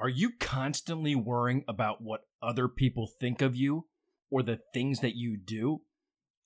Are you constantly worrying about what other people think of you or the things that you do?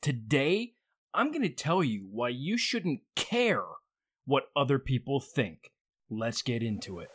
Today, I'm going to tell you why you shouldn't care what other people think. Let's get into it.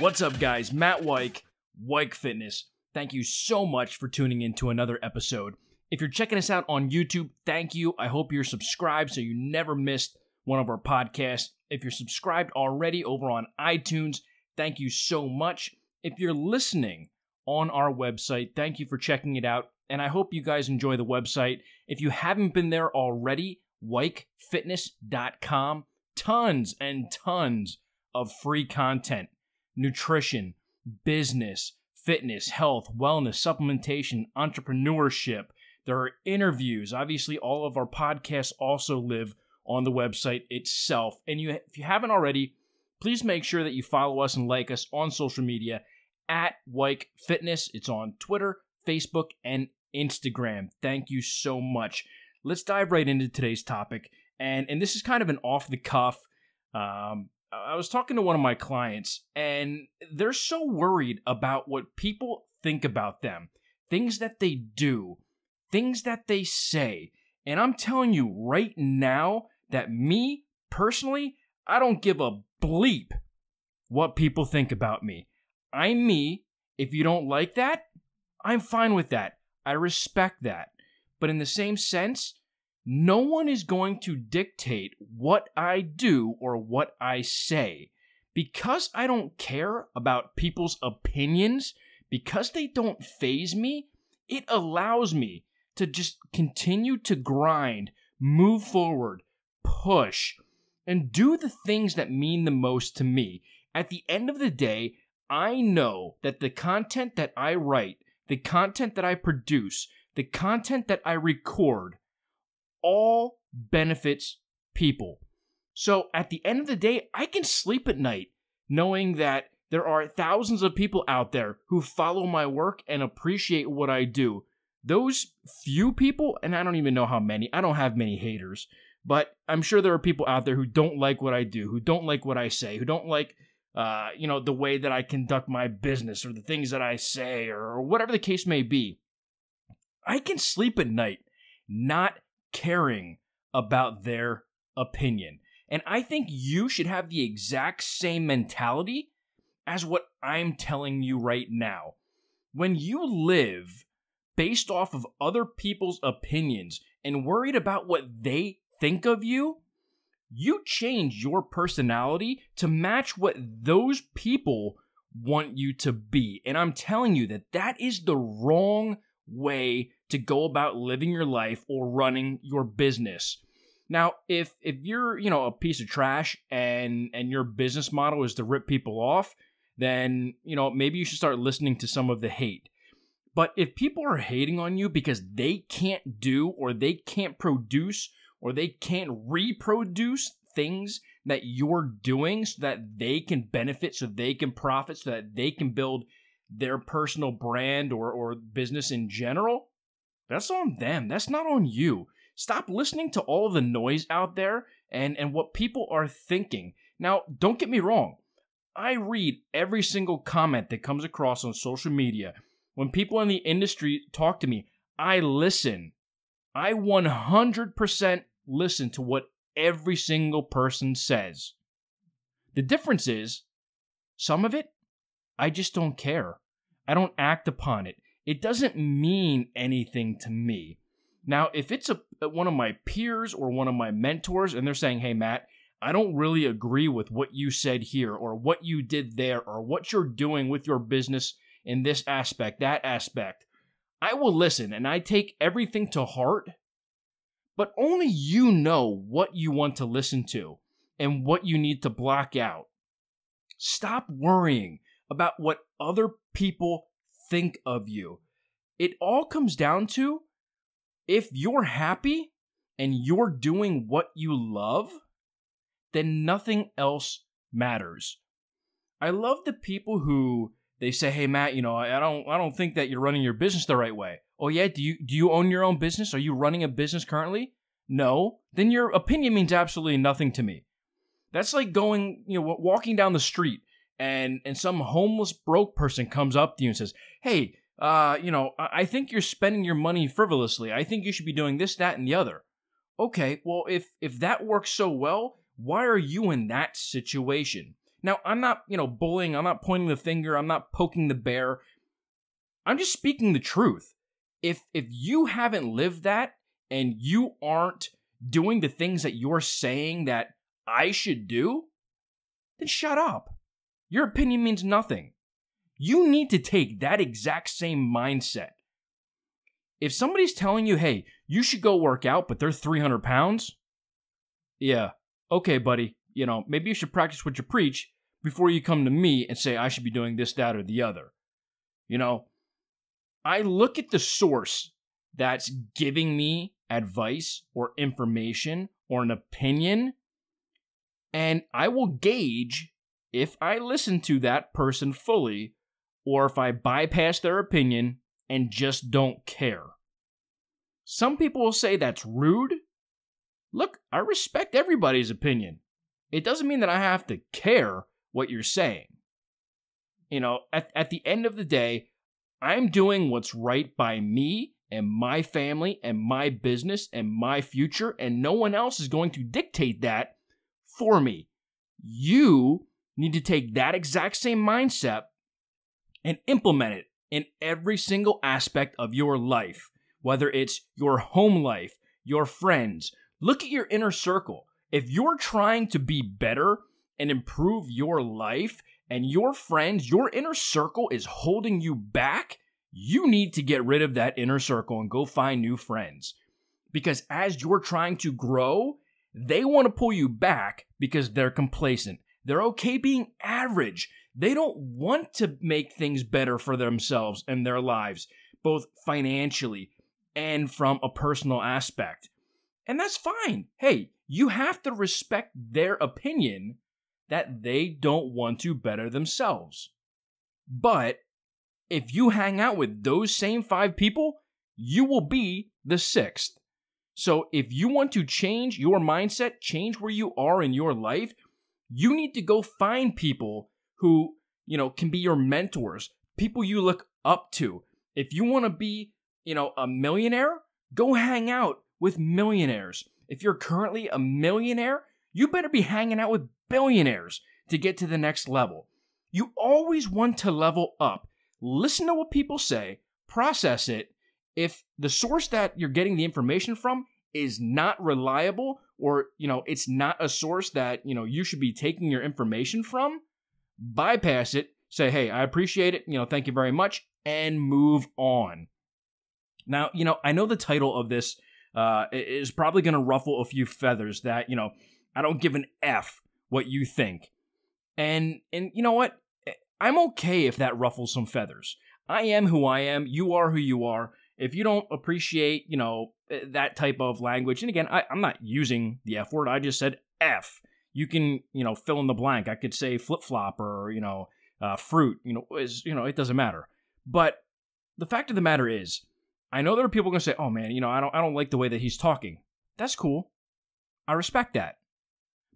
What's up, guys? Matt Weik, Weik Fitness. Thank you so much for tuning in to another episode. If you're checking us out on YouTube, thank you. I hope you're subscribed so you never missed one of our podcasts. If you're subscribed already over on iTunes, thank you so much. If you're listening on our website, thank you for checking it out. And I hope you guys enjoy the website. If you haven't been there already, weikfitness.com, tons and tons of free content nutrition, business, fitness, health, wellness, supplementation, entrepreneurship. There are interviews. Obviously, all of our podcasts also live on the website itself. And you, if you haven't already, please make sure that you follow us and like us on social media at Weik Fitness. It's on Twitter, Facebook, and Instagram. Thank you so much. Let's dive right into today's topic. And, and this is kind of an off the cuff, um, I was talking to one of my clients, and they're so worried about what people think about them, things that they do, things that they say. And I'm telling you right now that me, personally, I don't give a bleep what people think about me. I'm me. If you don't like that, I'm fine with that. I respect that. But in the same sense, no one is going to dictate what I do or what I say. Because I don't care about people's opinions, because they don't phase me, it allows me to just continue to grind, move forward, push, and do the things that mean the most to me. At the end of the day, I know that the content that I write, the content that I produce, the content that I record all benefits people. So at the end of the day, I can sleep at night knowing that there are thousands of people out there who follow my work and appreciate what I do. Those few people, and I don't even know how many, I don't have many haters, but I'm sure there are people out there who don't like what I do, who don't like what I say, who don't like, uh, you know, the way that I conduct my business or the things that I say or whatever the case may be. I can sleep at night not caring about their opinion. And I think you should have the exact same mentality as what I'm telling you right now. When you live based off of other people's opinions and worried about what they think of you, you change your personality to match what those people want you to be. And I'm telling you that that is the wrong way to go about living your life or running your business. Now, if if you're, you know, a piece of trash and and your business model is to rip people off, then, you know, maybe you should start listening to some of the hate. But if people are hating on you because they can't do or they can't produce or they can't reproduce things that you're doing so that they can benefit, so they can profit, so that they can build their personal brand or, or business in general, that's on them. That's not on you. Stop listening to all the noise out there and, and what people are thinking. Now, don't get me wrong. I read every single comment that comes across on social media. When people in the industry talk to me, I listen. I 100% listen to what every single person says. The difference is, some of it, I just don't care. I don't act upon it. It doesn't mean anything to me. Now, if it's a uh, one of my peers or one of my mentors and they're saying, "Hey Matt, I don't really agree with what you said here or what you did there or what you're doing with your business in this aspect, that aspect." I will listen and I take everything to heart, but only you know what you want to listen to and what you need to block out. Stop worrying about what other people think of you. It all comes down to if you're happy and you're doing what you love, then nothing else matters. I love the people who they say, "Hey Matt, you know, I don't I don't think that you're running your business the right way." Oh yeah, do you do you own your own business? Are you running a business currently? No. Then your opinion means absolutely nothing to me. That's like going, you know, walking down the street and and some homeless broke person comes up to you and says, "Hey, uh, you know, I think you're spending your money frivolously. I think you should be doing this, that, and the other." Okay, well, if if that works so well, why are you in that situation? Now, I'm not, you know, bullying. I'm not pointing the finger. I'm not poking the bear. I'm just speaking the truth. If if you haven't lived that and you aren't doing the things that you're saying that I should do, then shut up. Your opinion means nothing. You need to take that exact same mindset. If somebody's telling you, hey, you should go work out, but they're 300 pounds, yeah, okay, buddy, you know, maybe you should practice what you preach before you come to me and say I should be doing this, that, or the other. You know, I look at the source that's giving me advice or information or an opinion, and I will gauge if I listen to that person fully or if I bypass their opinion and just don't care. Some people will say that's rude. Look, I respect everybody's opinion. It doesn't mean that I have to care what you're saying. You know, at, at the end of the day, I'm doing what's right by me and my family and my business and my future, and no one else is going to dictate that for me. You need to take that exact same mindset and implement it in every single aspect of your life, whether it's your home life, your friends. Look at your inner circle. If you're trying to be better and improve your life, and your friends, your inner circle is holding you back, you need to get rid of that inner circle and go find new friends. Because as you're trying to grow, they want to pull you back because they're complacent. They're okay being average. They don't want to make things better for themselves and their lives, both financially and from a personal aspect. And that's fine. Hey, you have to respect their opinion that they don't want to better themselves. But if you hang out with those same five people, you will be the sixth. So if you want to change your mindset, change where you are in your life, you need to go find people who, you know, can be your mentors, people you look up to. If you want to be, you know, a millionaire, go hang out with millionaires. If you're currently a millionaire, you better be hanging out with billionaires to get to the next level. You always want to level up. Listen to what people say, process it. If the source that you're getting the information from is not reliable or, you know, it's not a source that, you know, you should be taking your information from, bypass it, say, "Hey, I appreciate it, you know, thank you very much," and move on. Now, you know, I know the title of this uh, is probably going to ruffle a few feathers that, you know, I don't give an F what you think. And and you know what? I'm okay if that ruffles some feathers. I am who I am, you are who you are. If you don't appreciate, you know, eh, that type of language, and again, I, am not using the F word, I just said F. You can, you know, fill in the blank. I could say flip flop or, you know, uh, fruit, you know, is, you know, it doesn't matter. But the fact of the matter is, I know there are people going to say, "Oh man, you know, I don't I don't like the way that he's talking." That's cool. I respect that.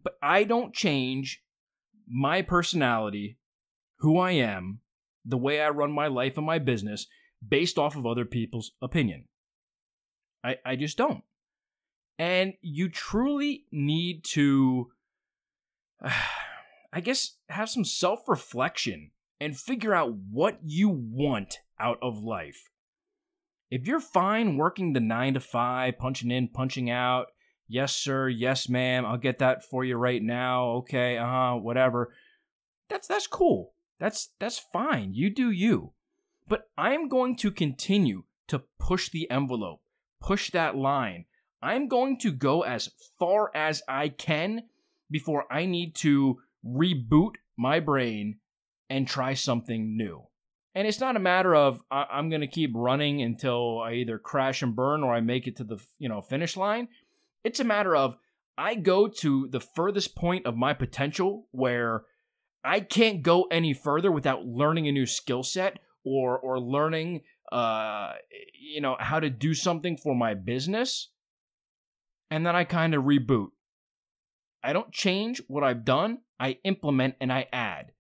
But I don't change my personality, who I am, the way I run my life and my business based off of other people's opinion. I, I just don't. And you truly need to, uh, I guess, have some self reflection and figure out what you want out of life. If you're fine working the nine to five, punching in, punching out, yes sir yes ma'am i'll get that for you right now okay uh-huh whatever that's that's cool that's that's fine you do you but i'm going to continue to push the envelope push that line i'm going to go as far as i can before i need to reboot my brain and try something new and it's not a matter of I- am going to keep running until I either crash and burn or I make it to the you know finish line. It's a matter of I go to the furthest point of my potential where I can't go any further without learning a new skill set or or learning uh you know how to do something for my business and then I kind of reboot. I don't change what I've done, I implement and I add.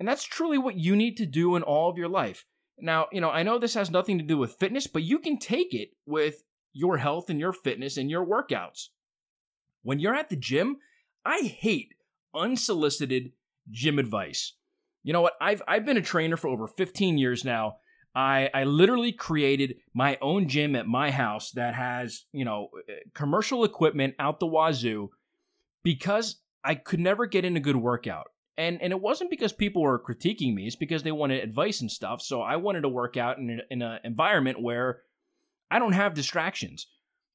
And that's truly what you need to do in all of your life. Now, you know, I know this has nothing to do with fitness, but you can take it with your health and your fitness and your workouts. When you're at the gym, I hate unsolicited gym advice. You know what? I've I've been a trainer for over 15 years now. I I literally created my own gym at my house that has, you know, uh, commercial equipment out the wazoo because I could never get in a good workout. And and it wasn't because people were critiquing me, it's because they wanted advice and stuff. So I wanted to work out in, in an environment where I don't have distractions.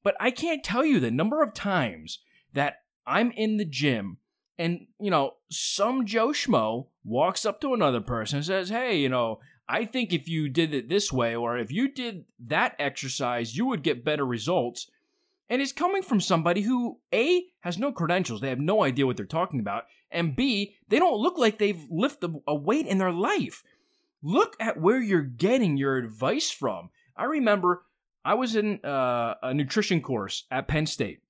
But I can't tell you the number of times that I'm in the gym and, you know, some Joe Schmo walks up to another person and says, Hey, you know, I think if you did it this way or if you did that exercise, you would get better results. And it's coming from somebody who, A, has no credentials. They have no idea what they're talking about. And B, they don't look like they've lifted a weight in their life. Look at where you're getting your advice from. I remember I was in uh, a nutrition course at Penn State,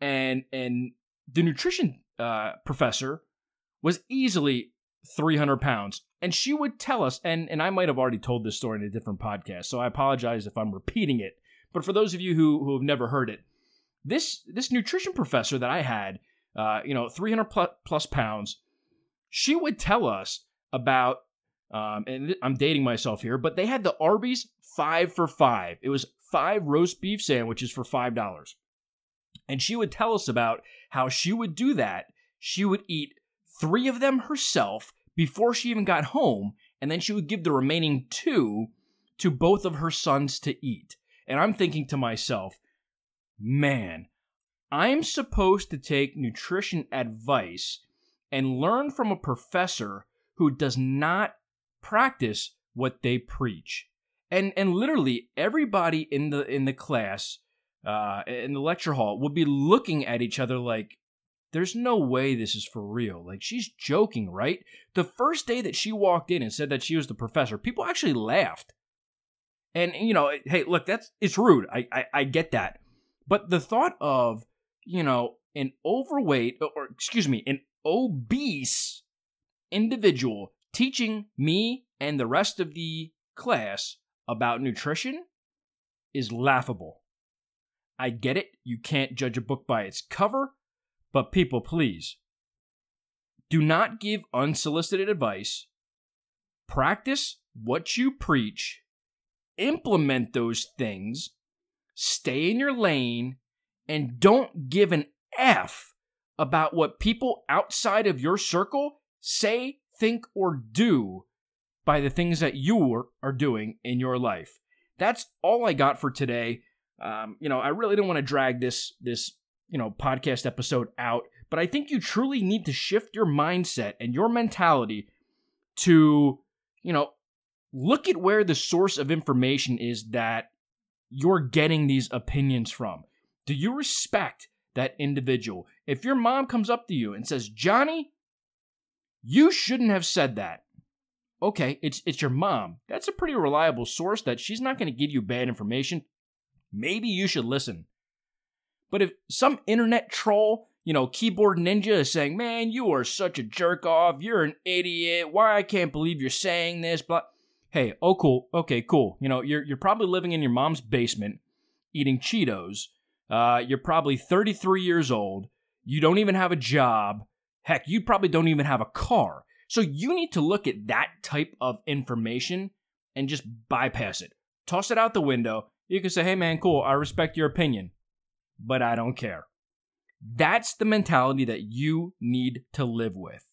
and and the nutrition uh, professor was easily 300 pounds, and she would tell us, and and I might have already told this story in a different podcast, so I apologize if I'm repeating it. But for those of you who who have never heard it, this this nutrition professor that I had, uh, you know, 300 plus, plus pounds, she would tell us about um, and I'm dating myself here, but they had the Arby's five for five. It was five roast beef sandwiches for $5. And she would tell us about how she would do that. She would eat three of them herself before she even got home, and then she would give the remaining two to both of her sons to eat. And I'm thinking to myself, man, I'm supposed to take nutrition advice and learn from a professor who does not practice what they preach and and literally everybody in the in the class uh in the lecture hall would be looking at each other like there's no way this is for real. Like she's joking right? The first day that she walked in and said that she was the professor people actually laughed. And you know hey look that's it's rude. I i, I get that. But the thought of you know an overweight or excuse me an obese individual teaching me and the rest of the class about nutrition is laughable. I get it, you can't judge a book by its cover, but people, please, do not give unsolicited advice. Practice what you preach, implement those things, stay in your lane, and don't give an F about what people outside of your circle say, think, or do by the things that you are doing in your life. That's all I got for today. Um, you know, I really don't want to drag this this you know podcast episode out, but I think you truly need to shift your mindset and your mentality to you know look at where the source of information is that you're getting these opinions from. Do you respect that individual? If your mom comes up to you and says, "Johnny, you shouldn't have said that," okay, it's it's your mom. That's a pretty reliable source that she's not going to give you bad information. Maybe you should listen. But if some internet troll, you know, keyboard ninja is saying, "Man, you are such a jerk off. You're an idiot. Why I can't believe you're saying this." But hey, oh cool. Okay, cool. You know, you're you're probably living in your mom's basement eating Cheetos. Uh, you're probably 33 years old. You don't even have a job. Heck, you probably don't even have a car. So you need to look at that type of information and just bypass it. Toss it out the window. You can say, hey man, cool, I respect your opinion, but I don't care. That's the mentality that you need to live with.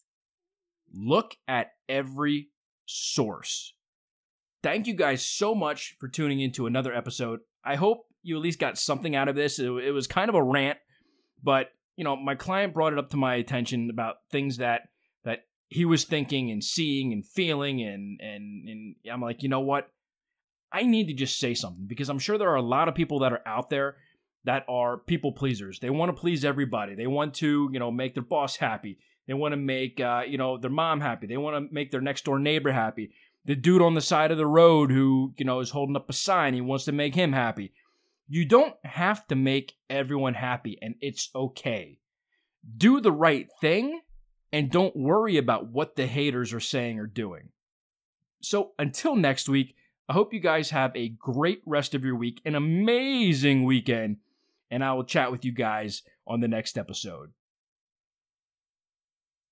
Look at every source. Thank you guys so much for tuning into another episode. I hope you at least got something out of this. It, it was kind of a rant, but you know, my client brought it up to my attention about things that that he was thinking and seeing and feeling and and and I'm like, you know what? I need to just say something because I'm sure there are a lot of people that are out there that are people pleasers. They want to please everybody. They want to, you know, make their boss happy. They want to make, uh, you know, their mom happy. They want to make their next door neighbor happy. The dude on the side of the road who, you know, is holding up a sign, he wants to make him happy. You don't have to make everyone happy, and it's okay. Do the right thing and don't worry about what the haters are saying or doing. So until next week, I hope you guys have a great rest of your week, an amazing weekend, and I will chat with you guys on the next episode.